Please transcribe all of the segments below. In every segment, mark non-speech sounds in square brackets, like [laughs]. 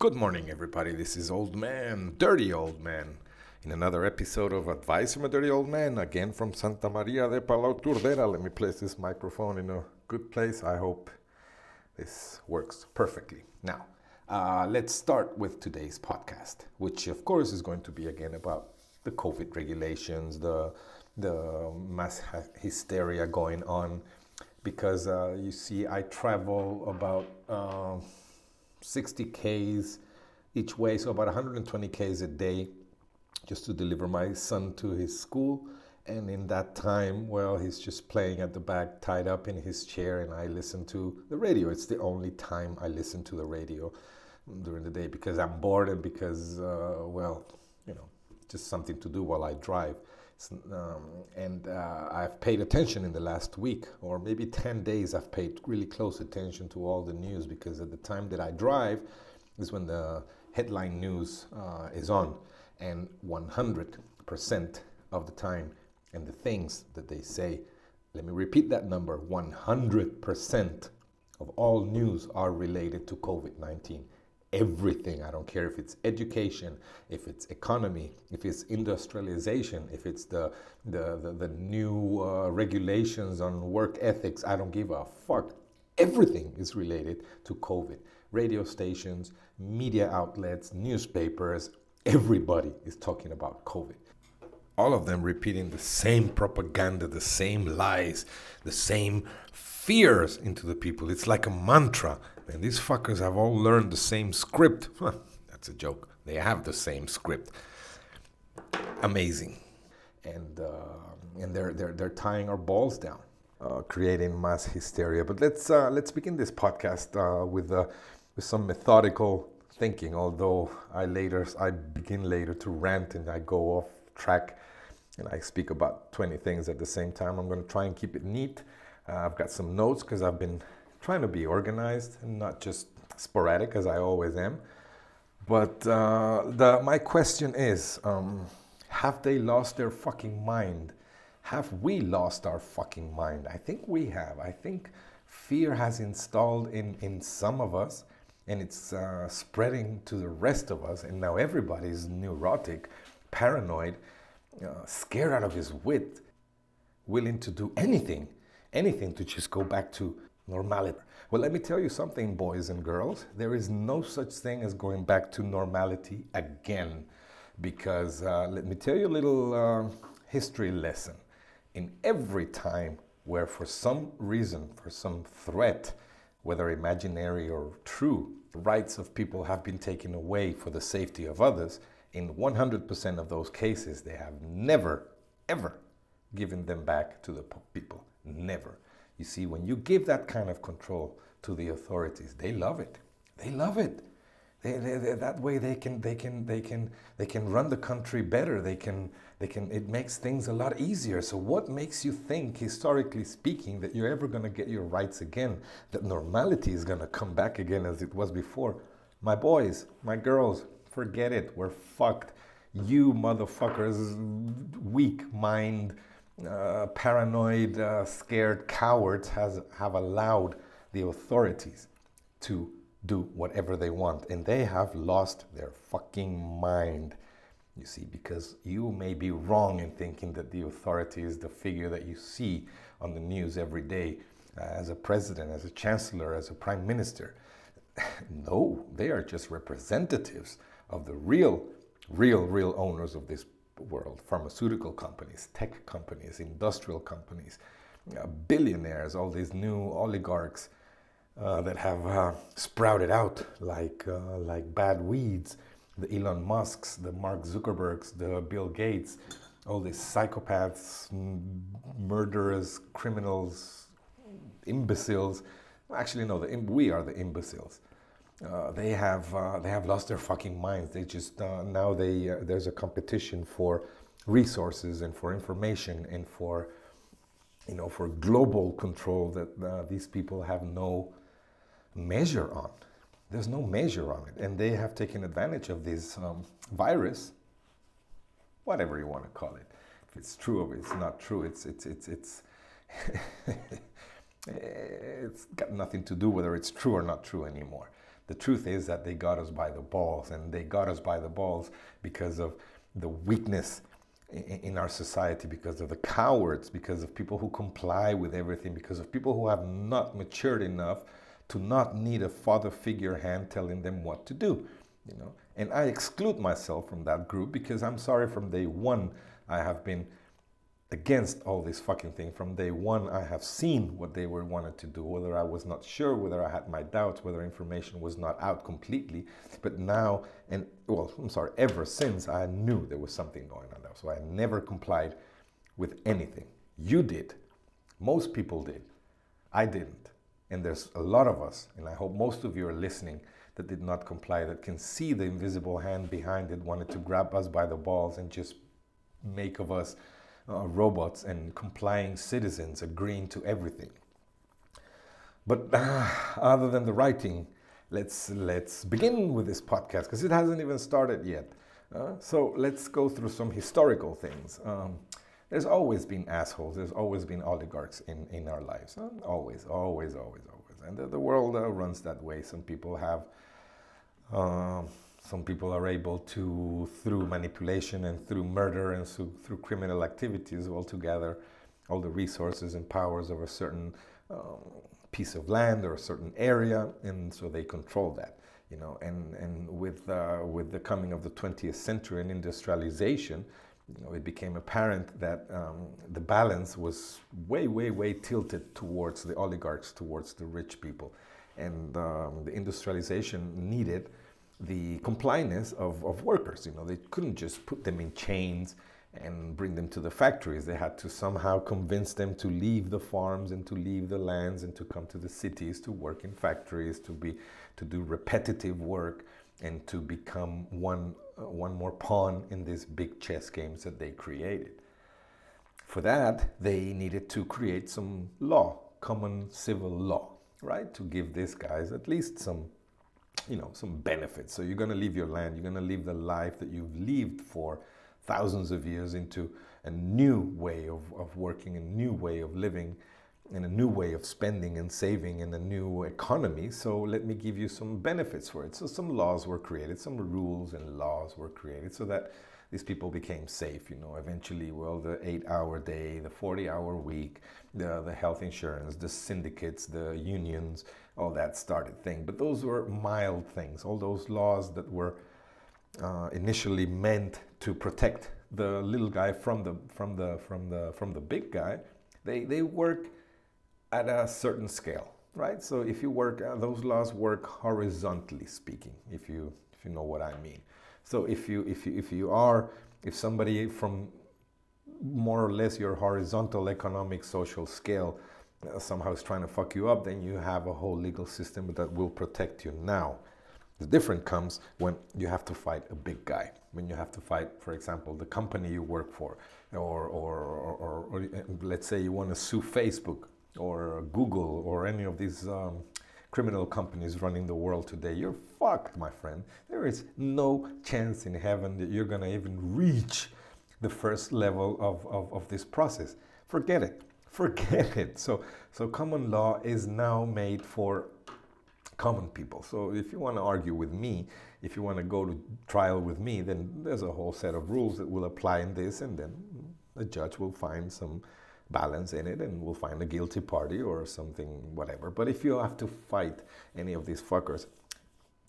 Good morning, everybody. This is Old Man, Dirty Old Man, in another episode of Advice from a Dirty Old Man, again from Santa Maria de Palautordera. Let me place this microphone in a good place. I hope this works perfectly. Now, uh, let's start with today's podcast, which, of course, is going to be again about the COVID regulations, the the mass hysteria going on, because uh, you see, I travel about. Uh, 60 Ks each way, so about 120 Ks a day just to deliver my son to his school. And in that time, well, he's just playing at the back, tied up in his chair, and I listen to the radio. It's the only time I listen to the radio during the day because I'm bored and because, uh, well, you know, just something to do while I drive. Um, and uh, I've paid attention in the last week, or maybe 10 days, I've paid really close attention to all the news because at the time that I drive is when the headline news uh, is on. And 100% of the time, and the things that they say, let me repeat that number 100% of all news are related to COVID 19 everything. I don't care if it's education, if it's economy, if it's industrialization, if it's the, the, the, the new uh, regulations on work ethics. I don't give a fuck. Everything is related to COVID. Radio stations, media outlets, newspapers, everybody is talking about COVID. All of them repeating the same propaganda, the same lies, the same fears into the people. It's like a mantra. And these fuckers have all learned the same script. [laughs] That's a joke. They have the same script. Amazing. And, uh, and they're, they're, they're tying our balls down, uh, creating mass hysteria. But let's, uh, let's begin this podcast uh, with, uh, with some methodical thinking, although I later, I begin later to rant and I go off track and I speak about 20 things at the same time. I'm going to try and keep it neat uh, I've got some notes because I've been trying to be organized and not just sporadic as I always am. But uh, the, my question is um, have they lost their fucking mind? Have we lost our fucking mind? I think we have. I think fear has installed in, in some of us and it's uh, spreading to the rest of us. And now everybody's neurotic, paranoid, uh, scared out of his wit, willing to do anything anything to just go back to normality. Well, let me tell you something, boys and girls. There is no such thing as going back to normality again. Because uh, let me tell you a little uh, history lesson. In every time where, for some reason, for some threat, whether imaginary or true, the rights of people have been taken away for the safety of others, in 100% of those cases, they have never, ever given them back to the people. Never. You see, when you give that kind of control to the authorities, they love it. They love it. They, they, they, that way they can they can they can they can run the country better. They can they can it makes things a lot easier. So what makes you think historically speaking that you're ever going to get your rights again? That normality is going to come back again as it was before? My boys my girls forget it. We're fucked. You motherfuckers weak mind uh, paranoid, uh, scared cowards has, have allowed the authorities to do whatever they want. And they have lost their fucking mind. You see, because you may be wrong in thinking that the authority is the figure that you see on the news every day uh, as a president, as a chancellor, as a prime minister. [laughs] no, they are just representatives of the real, real, real owners of this world pharmaceutical companies, tech companies, industrial companies, uh, billionaires, all these new oligarchs uh, that have uh, sprouted out like, uh, like bad weeds. The Elon Musks, the Mark Zuckerbergs, the Bill Gates, all these psychopaths, murderers, criminals, imbeciles. Actually, no, the, we are the imbeciles. Uh, they have uh, they have lost their fucking minds. They just uh, now they uh, there's a competition for resources and for information and for you know for global control that uh, these people have no measure on. There's no measure on it, and they have taken advantage of this um, virus, whatever you want to call it. If it's true or it's not true, it's it's it's it's. [laughs] it's got nothing to do whether it's true or not true anymore The truth is that they got us by the balls, and they got us by the balls because of the weakness in our society, because of the cowards, because of people who comply with everything, because of people who have not matured enough to not need a father figure hand telling them what to do. You know, and I exclude myself from that group because I'm sorry from day one I have been against all this fucking thing. From day one i have seen what they were wanted to do whether i was not sure whether i had my doubts whether information was not out completely. But now and well i'm sorry ever since i knew there was something going on there. So i never complied with anything. You did. Most people did. I didn't. And there's a lot of us and i hope most of you are listening that did not comply that can see the invisible hand behind it wanted to grab us by the balls and just make of us uh, robots and complying citizens agreeing to everything. But uh, other than the writing, let's let's begin with this podcast because it hasn't even started yet. Uh, so let's go through some historical things. Um, there's always been assholes. There's always been oligarchs in, in our lives. Huh? Always, always, always, always. And the, the world uh, runs that way. Some people have um, some people are able to, through manipulation and through murder and through, through criminal activities, altogether, all the resources and powers of a certain um, piece of land or a certain area, and so they control that. You know, and and with uh, with the coming of the 20th century and industrialization, you know, it became apparent that um, the balance was way, way, way tilted towards the oligarchs, towards the rich people, and um, the industrialization needed the compliance of, of workers. You know, they couldn't just put them in chains and bring them to the factories. They had to somehow convince them to leave the farms and to leave the lands and to come to the cities to work in factories, to be to do repetitive work and to become one uh, one more pawn in these big chess games that they created. For that, they needed to create some law, common civil law, right? To give these guys at least some you know, some benefits. So you're going to leave your land, you're going to leave the life that you've lived for thousands of years into a new way of, of working, a new way of living, and a new way of spending and saving and a new economy. So let me give you some benefits for it. So some laws were created, some rules and laws were created so that these people became safe. You know, eventually, well, the eight-hour day, the 40-hour week, the the health insurance, the syndicates, the unions, all that started thing. But those were mild things. All those laws that were uh, initially meant to protect the little guy from the from the from the from the big guy, they they work at a certain scale, right? So if you work, uh, those laws work horizontally speaking. If you if you know what I mean. So if you if you if you are if somebody from more or less your horizontal economic social scale somehow is trying to fuck you up, then you have a whole legal system that will protect you now. The difference comes when you have to fight a big guy, when you have to fight, for example, the company you work for, or, or, or, or uh, let's say you want to sue Facebook or Google or any of these um, criminal companies running the world today. You're fucked, my friend. There is no chance in heaven that you're going to even reach the first level of, of, of this process. Forget it forget it. So, so common law is now made for common people. So if you want to argue with me, if you want to go to trial with me, then there's a whole set of rules that will apply in this, and then the judge will find some balance in it and will find a guilty party or something, whatever. But if you have to fight any of these fuckers,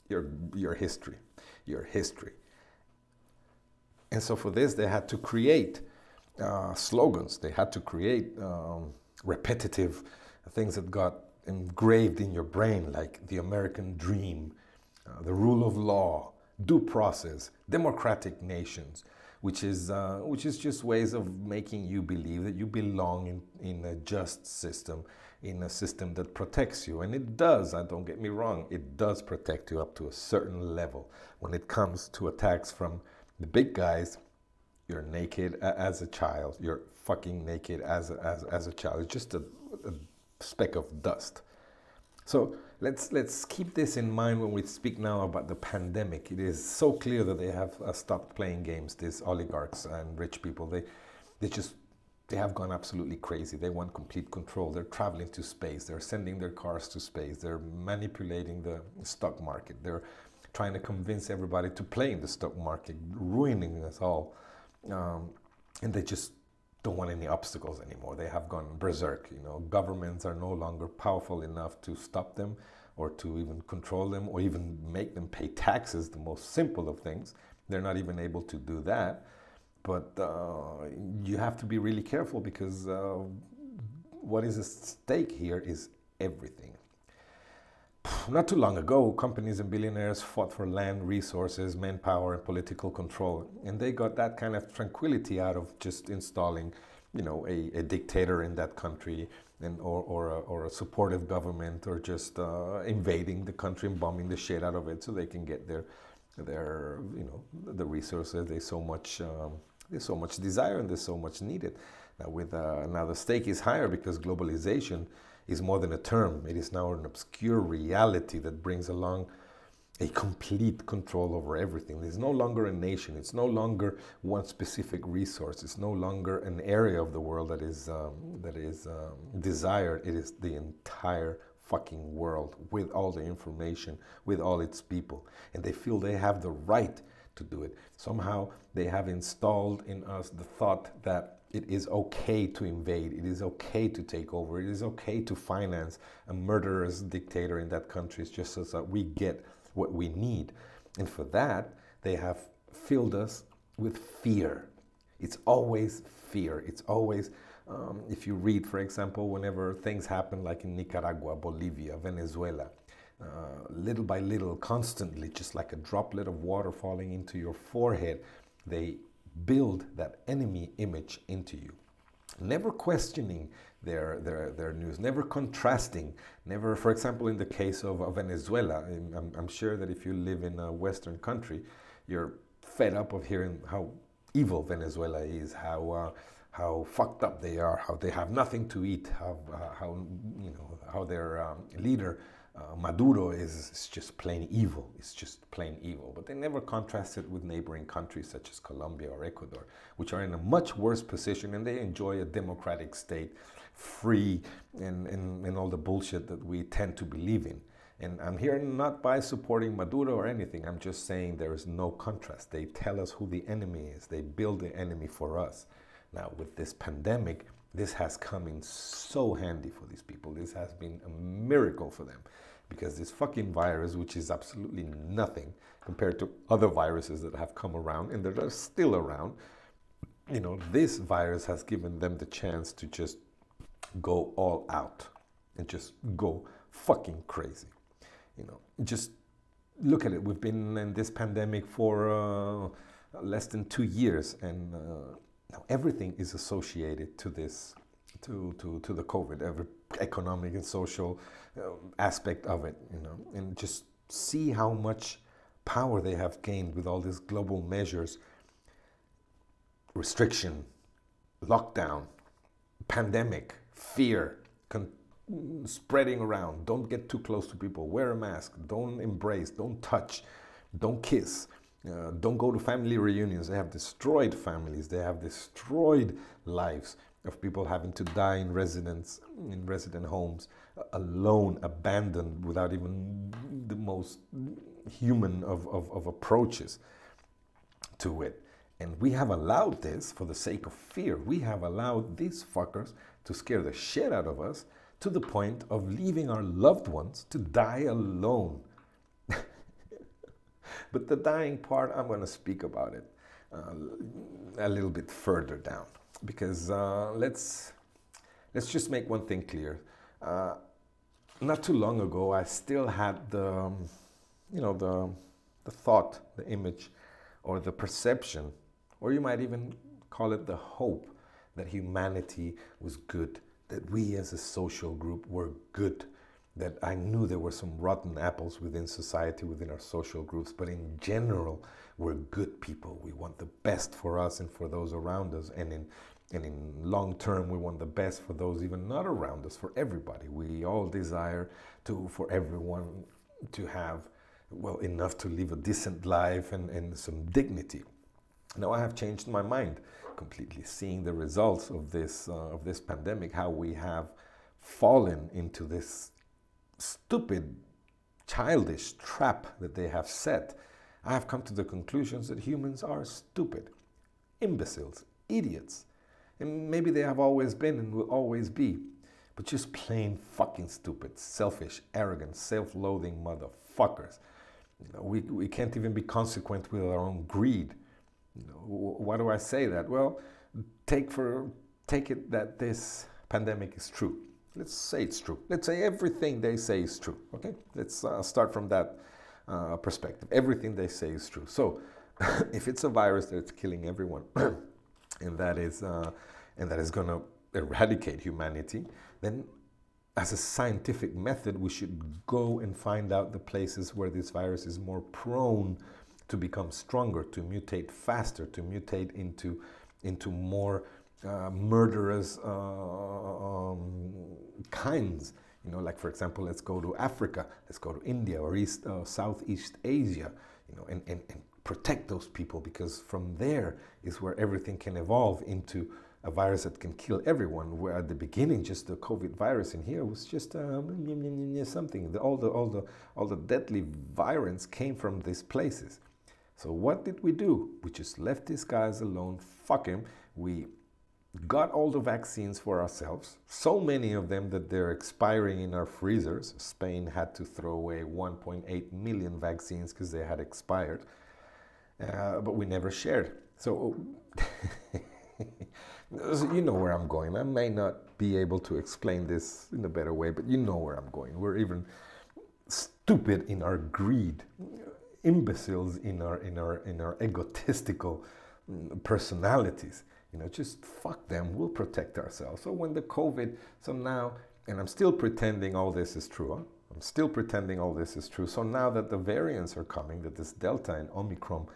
your your history, your history. And so for this, they had to create uh, slogans. They had to create um, repetitive things that got engraved in your brain, like the American dream, uh, the rule of law, due process, democratic nations, which is, uh, which is just ways of making you believe that you belong in, in a just system, in a system that protects you. And it does, I don't get me wrong, it does protect you up to a certain level. When it comes to attacks from the big guys, you're naked as a child. You're fucking naked as a, as, as a child. It's just a, a speck of dust. So let's let's keep this in mind when we speak now about the pandemic. It is so clear that they have uh, stopped playing games. These oligarchs and rich people, they they just they have gone absolutely crazy. They want complete control. They're traveling to space. They're sending their cars to space. They're manipulating the stock market. They're trying to convince everybody to play in the stock market, ruining us all. Um, and they just don't want any obstacles anymore. They have gone berserk. You know, governments are no longer powerful enough to stop them or to even control them or even make them pay taxes, the most simple of things. They're not even able to do that. But uh, you have to be really careful because uh, what is at stake here is everything. Not too long ago, companies and billionaires fought for land, resources, manpower, and political control, and they got that kind of tranquility out of just installing, you know, a, a dictator in that country, and or or a, or a supportive government, or just uh, invading the country and bombing the shit out of it, so they can get their their you know the resources they so much um, there's so much desire and there's so much needed. Now, with uh, now the stake is higher because globalization is more than a term. It is now an obscure reality that brings along a complete control over everything. It's no longer a nation. It's no longer one specific resource. It's no longer an area of the world that is um, that is um, desired. It is the entire fucking world with all the information, with all its people, and they feel they have the right to do it. Somehow they have installed in us the thought that it is okay to invade, it is okay to take over, it is okay to finance a murderous dictator in that country just so that we get what we need. And for that, they have filled us with fear. It's always fear. It's always, um, if you read, for example, whenever things happen like in Nicaragua, Bolivia, Venezuela, uh, little by little, constantly, just like a droplet of water falling into your forehead, they build that enemy image into you. Never questioning their, their, their news, never contrasting, never, for example, in the case of, of Venezuela, I'm, I'm sure that if you live in a Western country, you're fed up of hearing how evil Venezuela is, how, uh, how fucked up they are, how they have nothing to eat, how, uh, how, you know, how their um, leader uh, Maduro is, is, just plain evil. It's just plain evil. But they never contrast it with neighboring countries such as Colombia or Ecuador, which are in a much worse position and they enjoy a democratic state, free and, and, and all the bullshit that we tend to believe in. And I'm here not by supporting Maduro or anything. I'm just saying there is no contrast. They tell us who the enemy is, they build the enemy for us. Now, with this pandemic, this has come in so handy for these people. This has been a miracle for them because this fucking virus, which is absolutely nothing compared to other viruses that have come around and that are still around, you know, this virus has given them the chance to just go all out and just go fucking crazy. You know, just look at it. We've been in this pandemic for uh, less than two years, and uh, now everything is associated to this, to, to, to the COVID, every economic and social uh, aspect of it, you know, and just see how much power they have gained with all these global measures, restriction, lockdown, pandemic, fear, con- spreading around. Don't get too close to people. Wear a mask. Don't embrace. Don't touch. Don't kiss. Uh, don't go to family reunions. They have destroyed families. They have destroyed lives of people having to die in residence in resident homes, alone, abandoned, without even the most human of, of, of approaches to it. And we have allowed this for the sake of fear. We have allowed these fuckers to scare the shit out of us to the point of leaving our loved ones to die alone [laughs] but the dying part, I'm going to speak about it uh, a little bit further down because uh, let's let's just make one thing clear. Uh, not too long ago, I still had the um, you know the the thought, the image, or the perception, or you might even call it the hope that humanity was good, that we as a social group were good that I knew there were some rotten apples within society, within our social groups, but in general, we're good people. We want the best for us and for those around us. And in, and in long term, we want the best for those even not around us, for everybody. We all desire to, for everyone to have, well, enough to live a decent life and, and some dignity. Now I have changed my mind completely, seeing the results of this uh, of this pandemic, how we have fallen into this stupid, childish trap that they have set. I have come to the conclusions that humans are stupid, imbeciles, idiots, and maybe they have always been and will always be, but just plain fucking stupid, selfish, arrogant, self-loathing motherfuckers. You know, we, we can't even be consequent with our own greed. You know, why do I say that? Well, take for take it that this pandemic is true. Let's say it's true. Let's say everything they say is true. Okay, let's uh, start from that uh, perspective. Everything they say is true. So, [laughs] if it's a virus that's killing everyone, [clears throat] and that is uh, and that is going to eradicate humanity, then as a scientific method, we should go and find out the places where this virus is more prone to become stronger, to mutate faster, to mutate into, into more uh, murderous uh, um, kinds. You know, like for example, let's go to Africa, let's go to India or East, uh, Southeast Asia, you know, and, and, and protect those people because from there is where everything can evolve into a virus that can kill everyone. Where at the beginning, just the COVID virus in here was just um, something. The, all the all the all the deadly virulence came from these places. So what did we do? We just left these guys alone. Fuck him. We got all the vaccines for ourselves. So many of them that they're expiring in our freezers. Spain had to throw away 1.8 million vaccines because they had expired. Uh, but we never shared. So [laughs] you know where I'm going. I may not be able to explain this in a better way, but you know where I'm going. We're even stupid in our greed, imbeciles in our in our in our egotistical mm, personalities. You know, just fuck them. We'll protect ourselves. So when the COVID, so now, and I'm still pretending all this is true. Huh? I'm still pretending all this is true. So now that the variants are coming, that this Delta and Omicron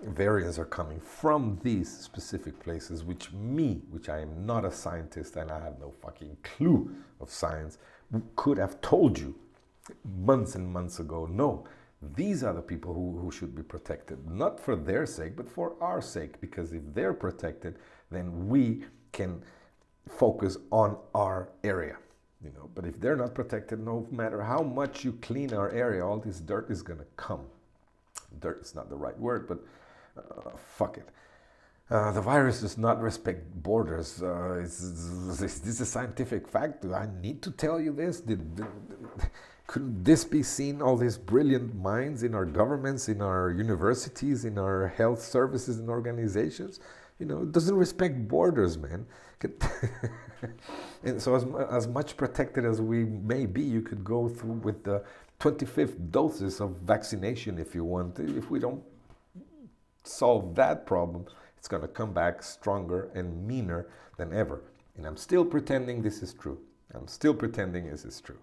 variants are coming from these specific places, which me, which I am not a scientist and I have no fucking clue of science, could have told you months and months ago. No, these are the people who, who should be protected, not for their sake, but for our sake, because if they're protected, then we can focus on our area. You know, but if they're not protected, no matter how much you clean our area, all this dirt is gonna come. Dirt is not the right word, but uh, fuck it. Uh, the virus does not respect borders. Uh, is this a scientific fact? Do I need to tell you this? Did, did, could this be seen? All these brilliant minds in our governments, in our universities, in our health services and organizations. You know, it doesn't respect borders, man. [laughs] and so, as, as much protected as we may be, you could go through with the 25th doses of vaccination if you want. If we don't solve that problem, it's going to come back stronger and meaner than ever. And I'm still pretending this is true. I'm still pretending this is true.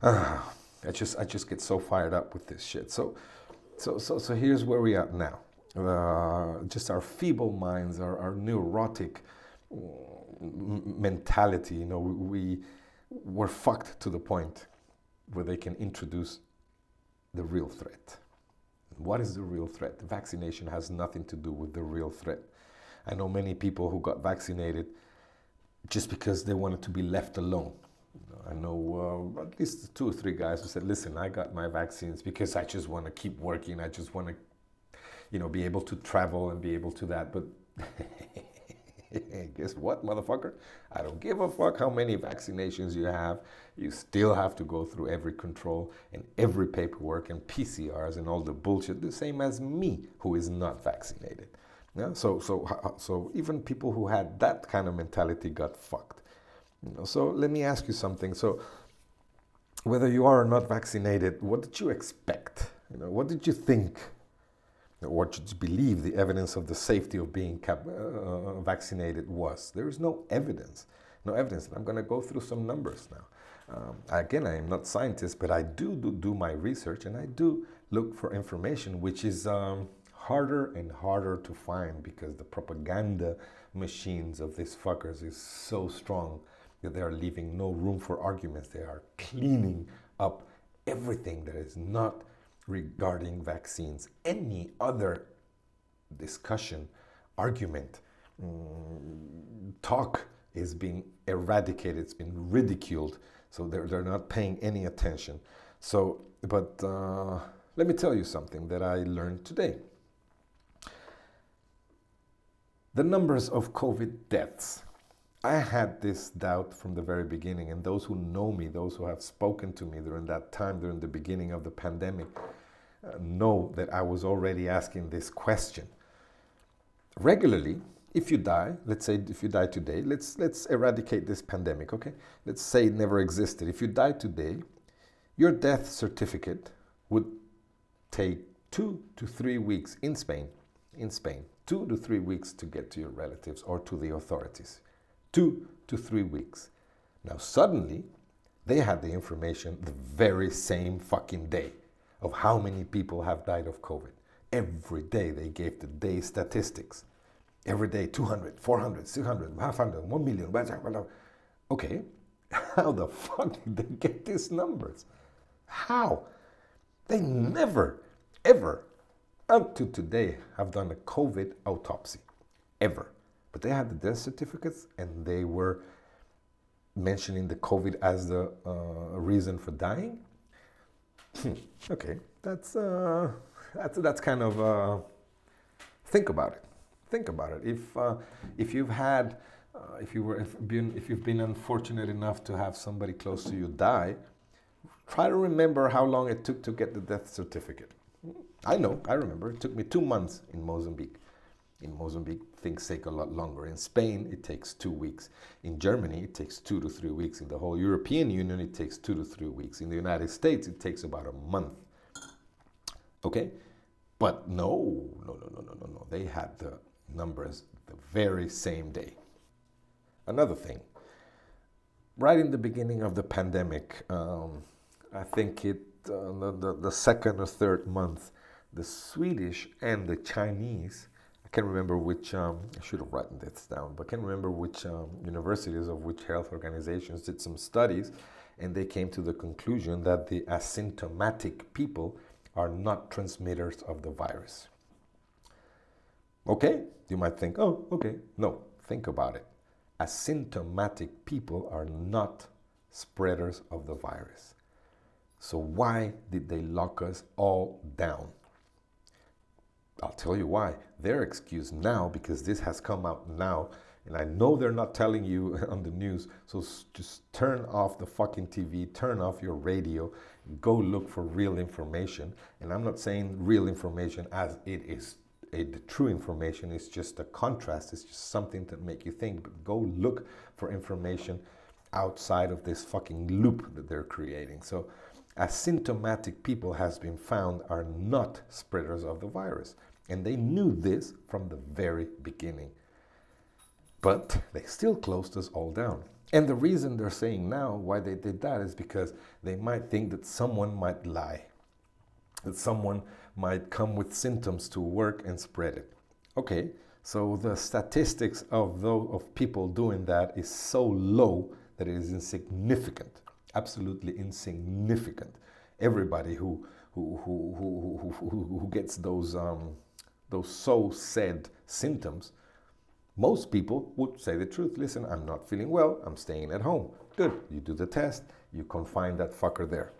Uh, I just I just get so fired up with this shit. So so so so here's where we are now. Uh, just our feeble minds, our, our neurotic mentality. You know, we we're fucked to the point where they can introduce the real threat. What is the real threat? vaccination has nothing to do with the real threat. I know many people who got vaccinated just because they wanted to be left alone. I know uh, at least two or three guys who said, "Listen, I got my vaccines because I just want to keep working. I just want to, you know, be able to travel and be able to that." But [laughs] guess what, motherfucker? I don't give a fuck how many vaccinations you have. You still have to go through every control and every paperwork and PCRs and all the bullshit, the same as me, who is not vaccinated. Yeah? So, so, so even people who had that kind of mentality got fucked. You know, so let me ask you something. So, whether you are or not vaccinated, what did you expect? You know, what did you think what should you believe the evidence of the safety of being cap- uh, uh, vaccinated was. There is no evidence, no evidence. I'm going to go through some numbers now. Um, again, I am not scientist, but I do, do, do my research and I do look for information which is um, harder and harder to find because the propaganda machines of these fuckers is so strong they are leaving no room for arguments. They are cleaning up everything that is not regarding vaccines. Any other discussion, argument, mm, talk is being eradicated, it's been ridiculed, so they're, they're not paying any attention. So, but uh, let me tell you something that I learned today. The numbers of COVID deaths. I had this doubt from the very beginning, and those who know me, those who have spoken to me during that time, during the beginning of the pandemic, uh, know that I was already asking this question. Regularly, if you die, let's say if you die today, let's let's eradicate this pandemic, okay? Let's say it never existed. If you die today, your death certificate would take 2 to 3 weeks in Spain, in Spain. 2 to 3 weeks to get to your relatives or to the authorities. 2 to 3 weeks. Now suddenly they had the information the very same fucking day of how many people have died of COVID. Every day they gave the day statistics every day 200, 400, 600, 500, 1 million. Okay, [laughs] how the fuck did they get these numbers? How? They never, ever, up to today, have done a COVID autopsy. Ever. But they had the death certificates and they were mentioning the COVID as the uh, reason for dying. Hmm, okay, that's, uh, that's, that's kind of, uh, think about it think about it. If uh, if you've had, uh, if you were if been if you've been unfortunate enough to have somebody close to you die, try to remember how long it took to get the death certificate. I know, I remember. It took me two months in Mozambique. In Mozambique, things take a lot longer. In Spain, it takes two weeks. In Germany, it takes two to three weeks. In the whole European Union, it takes two to three weeks. In the United States, it takes about a month. Okay? But no, no, no, no, no, no, no. They had the numbers the very same day. Another thing, right in the beginning of the pandemic, um, I think it uh, the, the, the, second or third month, the Swedish and the Chinese, I can't remember which, um, I should have written this down, but I can't remember which um, universities of which health organizations did some studies, and they came to the conclusion that the asymptomatic people are not transmitters of the virus. Okay, you might think, oh, okay. No, think about it. Asymptomatic people are not spreaders of the virus. So, why did they lock us all down? I'll tell you why. Their excuse now, because this has come out now, and I know they're not telling you [laughs] on the news, so just turn off the fucking TV, turn off your radio, go look for real information. And I'm not saying real information as it is a, the true information is just a contrast. It's just something to make you think. But go look for information outside of this fucking loop that they're creating. So, asymptomatic people has been found are not spreaders of the virus, and they knew this from the very beginning. But they still closed us all down. And the reason they're saying now why they did that is because they might think that someone might lie, that someone might come with symptoms to work and spread it. Okay, so the statistics of those of people doing that is so low that it is insignificant, absolutely insignificant. Everybody who who who who who, who gets those um, those so said symptoms, most people would say the truth. Listen, I'm not feeling well. I'm staying at home. Good. You do the test. You confine that fucker there.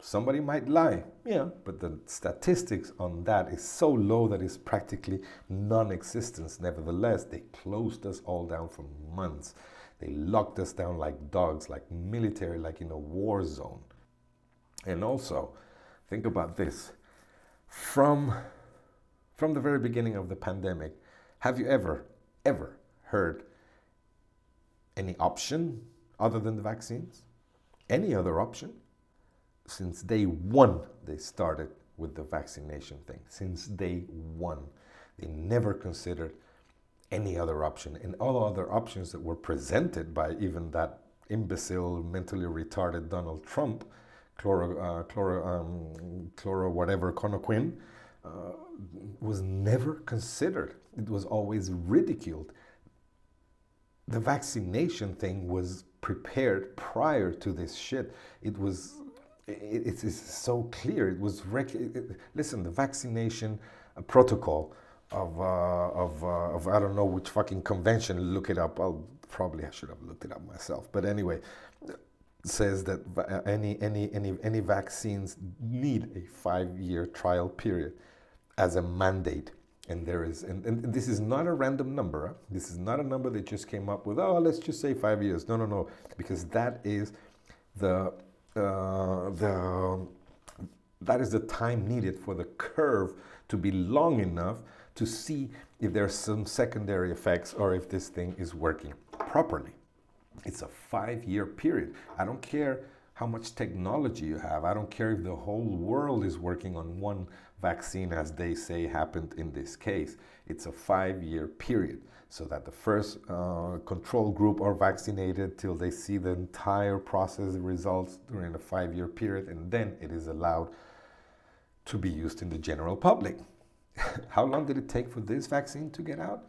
Somebody might lie, yeah, but the statistics on that is so low that it's practically non existence. Nevertheless, they closed us all down for months. They locked us down like dogs, like military, like in a war zone. And also, think about this from, from the very beginning of the pandemic, have you ever, ever heard any option other than the vaccines? Any other option? since day one, they started with the vaccination thing. Since day one, they never considered any other option. And all other options that were presented by even that imbecile, mentally retarded Donald Trump, chloro, uh, chloro, um, chloro whatever, chloroquine, uh, was never considered. It was always ridiculed. The vaccination thing was prepared prior to this shit. It was it, it's, it's, so clear. It was rec- it, listen, the vaccination protocol of uh, of uh, of I don't know which fucking convention. Look it up. I'll probably I should have looked it up myself. But anyway, says that uh, any any any any vaccines need a five year trial period as a mandate. And there is, and, and this is not a random number. Huh? This is not a number that just came up with, oh, let's just say five years. No, no, no, because that is the uh, the that is the time needed for the curve to be long enough to see if there's some secondary effects or if this thing is working properly. It's a five year period. I don't care how much technology you have. I don't care if the whole world is working on one vaccine, as they say happened in this case. It's a five year period so that the first uh, control group are vaccinated till they see the entire process results during a five year period, and then it is allowed to be used in the general public. [laughs] How long did it take for this vaccine to get out?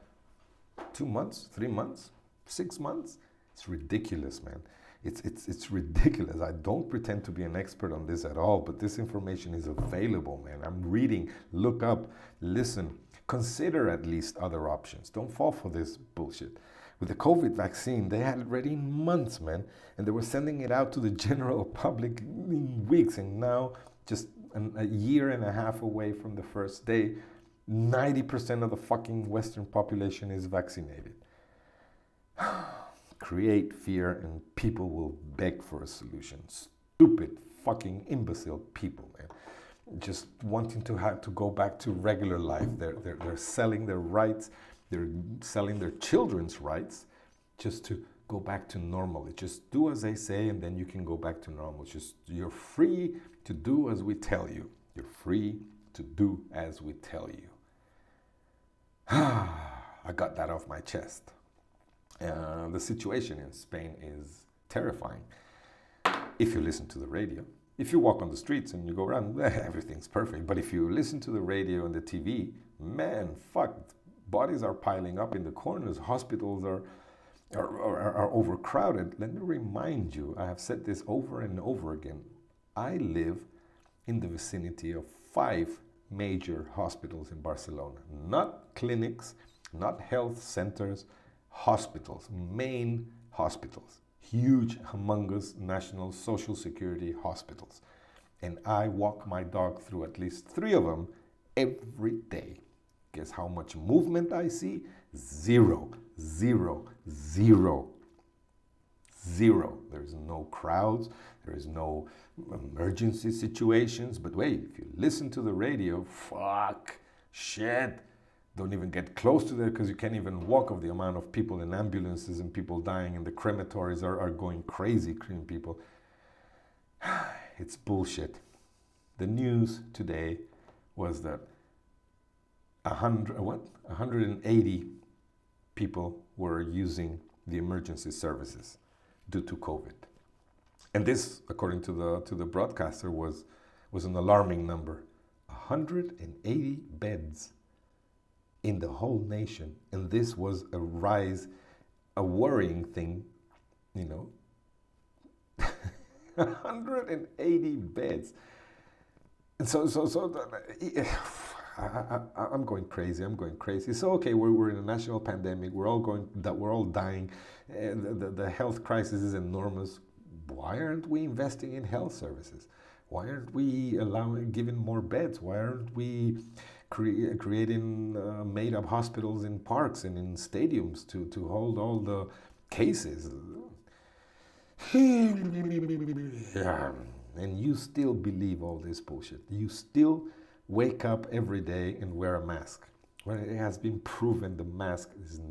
Two months, three months, six months? It's ridiculous, man. It's, it's, it's ridiculous. I don't pretend to be an expert on this at all, but this information is available, man. I'm reading, look up, listen, consider at least other options. Don't fall for this bullshit. With the COVID vaccine, they had it ready in months, man, and they were sending it out to the [laughs] general public in weeks, and now, just an, a year and a half away from the first day, 90% of the fucking Western population is vaccinated. [sighs] Create fear and people will beg for a solution. Stupid fucking imbecile people, man. Just wanting to have to go back to regular life. They're, they're, they're selling their rights, they're selling their children's rights just to go back to normal. Just do as they say and then you can go back to normal. Just you're free to do as we tell you. You're free to do as we tell you. [sighs] I got that off my chest. Uh, the situation in Spain is terrifying. If you listen to the radio, if you walk on the streets and you go around, [laughs] everything's perfect. But if you listen to the radio and the TV, man, fuck, bodies are piling up in the corners. Hospitals are, are, are, are overcrowded. Let me remind you, I have said this over and over again. I live in the vicinity of five major hospitals in Barcelona, not clinics, not health centers, hospitals, main hospitals, huge, humongous national social security hospitals. And I walk my dog through at least three of them every day. Guess how much movement I see? Zero, zero, zero, zero. There's no crowds, there is no emergency situations. But wait, if you listen to the radio, fuck, shit, don't even get close to there because you can't even walk of the amount of people in ambulances and people dying and the crematories are, are going crazy, cream people. [sighs] it's bullshit. The news today was that a hundred what? 180 people were using the emergency services due to COVID. And this, according to the to the broadcaster, was was an alarming number. 180 beds in the whole nation. And this was a rise, a worrying thing, you know. [laughs] 180 beds. And so, so, so, I, am going crazy. I'm going crazy. So, okay, we're, we're in a national pandemic. We're all going, that we're all dying. And the, the, the health crisis is enormous. Why aren't we investing in health services? Why aren't we allowing, giving more beds? Why aren't we cre- creating uh, made up hospitals in parks and in stadiums to, to hold all the cases. [sighs] yeah. And you still believe all this bullshit. You still wake up every day and wear a mask. When it has been proven the mask is,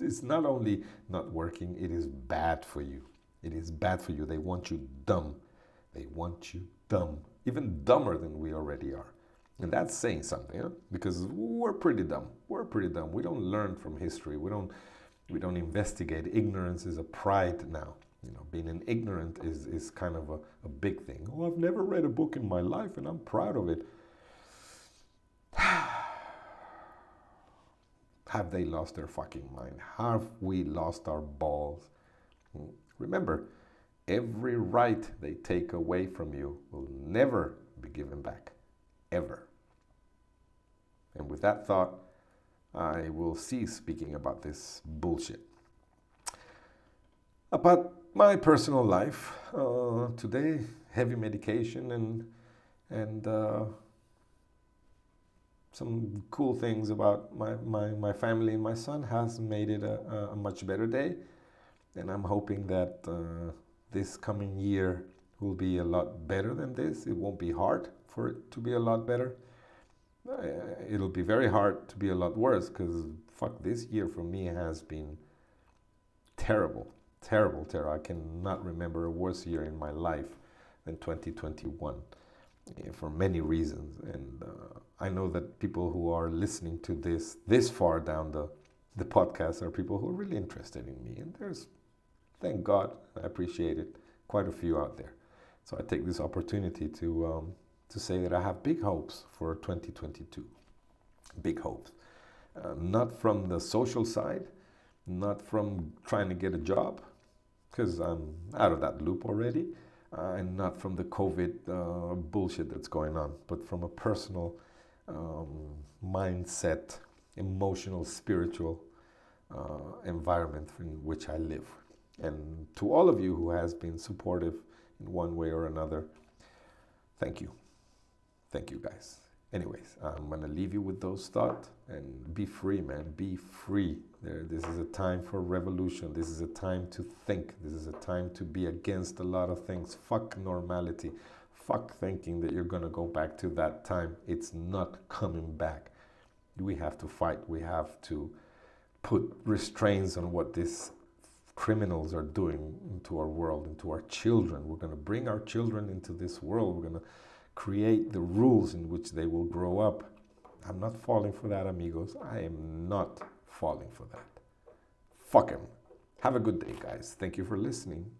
is not only not working, it is bad for you. It is bad for you. They want you dumb. They want you dumb, even dumber than we already are. And that's saying something, huh? because we're pretty dumb. We're pretty dumb. We don't learn from history. We don't, we don't investigate. Ignorance is a pride now. You know, being an ignorant is, is kind of a, a big thing. Oh, I've never read a book in my life and I'm proud of it. Have they lost their fucking mind? Have we lost our balls? Remember, every right they take away from you will never be given back ever. And with that thought, I will cease speaking about this bullshit. About my personal life, uh, today, heavy medication and and uh, some cool things about my, my, my family and my son has made it a, a much better day. And I'm hoping that uh, this coming year will be a lot better than this. It won't be hard for it to be a lot better. It'll be very hard to be a lot worse because fuck, this year for me has been terrible, terrible, terrible. I cannot remember a worse year in my life than 2021 for many reasons. And uh, I know that people who are listening to this this far down the, the podcast are people who are really interested in me. And there's, thank God, I appreciate it, quite a few out there. So I take this opportunity to, um, to say that I have big hopes for 2022. Big hopes. Uh, not from the social side, not from trying to get a job, because I'm out of that loop already uh, and not from the COVID uh, bullshit that's going on, but from a personal um, mindset, emotional, spiritual uh, environment in which I live. And to all of you who has been supportive in one way or another, thank you. Thank you guys. Anyways, I'm gonna leave you with those thoughts and be free, man. Be free. There, this is a time for revolution. This is a time to think. This is a time to be against a lot of things. Fuck normality. Fuck thinking that you're gonna go back to that time. It's not coming back. We have to fight. We have to put restraints on what these criminals are doing into our world, into our children. We're gonna bring our children into this world. We're gonna create the rules in which they will grow up. I'm not falling for that, amigos. I am not falling for that. Fuck him. Have a good day, guys. Thank you for listening.